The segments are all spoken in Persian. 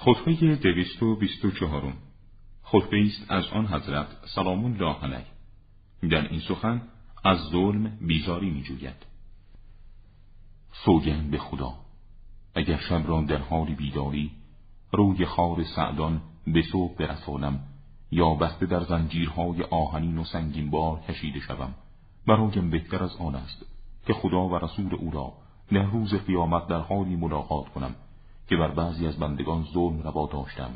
خطبه دویست و بیست و چهارم. خطبه است از آن حضرت سلام الله علیه. در این سخن از ظلم بیزاری می جوید سوگند به خدا اگر شب را در حال بیداری روی خار سعدان به صبح برسانم یا بسته در زنجیرهای آهنین و سنگین بار کشیده شوم. برایم بهتر از آن است که خدا و رسول او را در روز قیامت در حالی ملاقات کنم. که بر بعضی از بندگان ظلم روا داشتم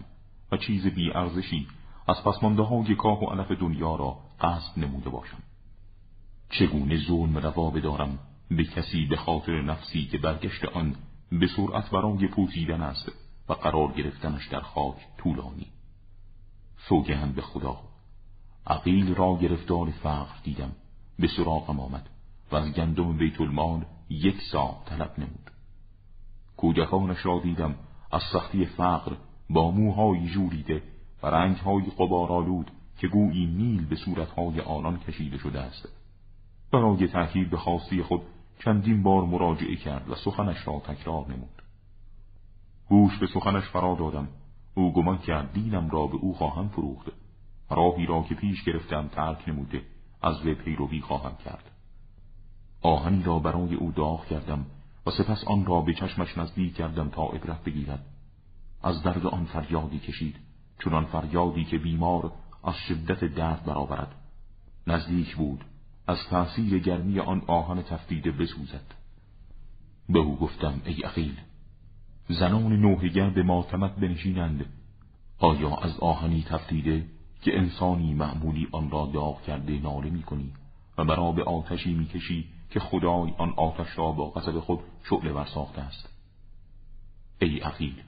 و چیز بی ارزشی از پسمانده های کاه و علف دنیا را قصد نموده باشم. چگونه ظلم روا بدارم به کسی به خاطر نفسی که برگشت آن به سرعت برای پوزیدن است و قرار گرفتنش در خاک طولانی. سوگند به خدا عقیل را گرفتار فقر دیدم به سراغم آمد و از گندم بیت المال یک سا طلب نمود. کودکانش را دیدم. از سختی فقر با موهای جوریده و رنگهای قبارالود که گویی نیل به صورتهای آنان کشیده شده است. برای تأکید به خاصی خود چندین بار مراجعه کرد و سخنش را تکرار نمود. گوش به سخنش فرا دادم. او گمان کرد دینم را به او خواهم فروخت. راهی را که پیش گرفتم ترک نموده از وی پیروی خواهم کرد. آهنی را برای او داغ کردم. و سپس آن را به چشمش نزدیک کردم تا عبرت بگیرد. از درد آن فریادی کشید چون فریادی که بیمار از شدت درد برآورد. نزدیک بود از تأثیر گرمی آن آهن تفتیده بسوزد. به او گفتم ای اخیل زنان نوهگر به ماتمت بنشینند. آیا از آهنی تفتیده که انسانی معمولی آن را داغ کرده ناله می کنی و برا به آتشی می کشی که خدای آن آتش را با قصد خود شعله ور ساخته است. ای عقیل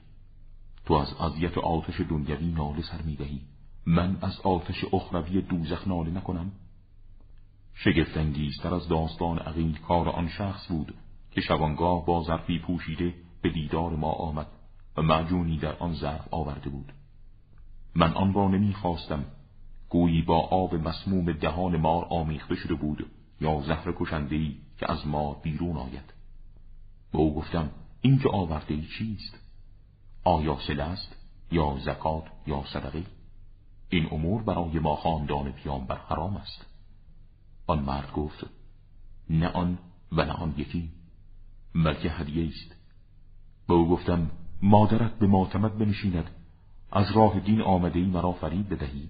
تو از اذیت آتش دنیوی ناله سر می‌دهی من از آتش اخروی دوزخ ناله نکنم. شگفتانگیزتر از داستان عقیل کار آن شخص بود که شبانگاه با ظرفی پوشیده به دیدار ما آمد و معجونی در آن ظرف آورده بود. من آن را نمی‌خواستم. گویی با آب مسموم دهان مار آمیخته شده بود. یا زهر کشندهی که از ما بیرون آید؟ به او گفتم این که آورده ای چیست؟ آیا سل است یا زکات یا صدقه؟ این امور برای ما خاندان پیامبر حرام است. آن مرد گفت نه آن و نه آن یکی بلکه هدیه است. به او گفتم مادرت به ماتمت بنشیند از راه دین آمده ای مرا فرید بدهی.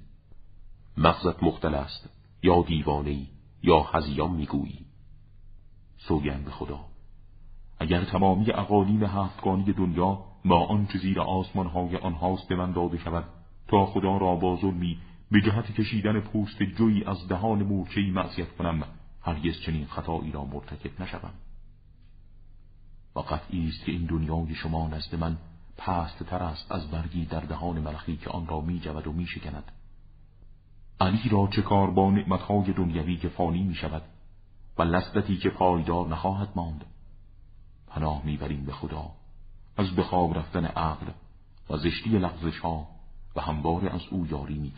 مغزت مختل است یا دیوانه یا هزیان می‌گویی؟ سوگند خدا. اگر تمامی اقالیم هفتگانی دنیا با آنچه زیر آسمانهای آنهاست به من داده شود تا خدا را با ظلمی به جهت کشیدن پوست جوی از دهان مورچهای معصیت کنم هرگز چنین خطایی را مرتکب نشوم. و قطعی است که این دنیای شما نزد من پست تر است از برگی در دهان ملخی که آن را می جود و می شکند علی را چه کار با نعمتهای دنیوی که فانی می شود و لذتی که پایدار نخواهد ماند. پناه می‌بریم به خدا از بخواب رفتن عقل و زشتی لغزش ها و هموار از او یاری می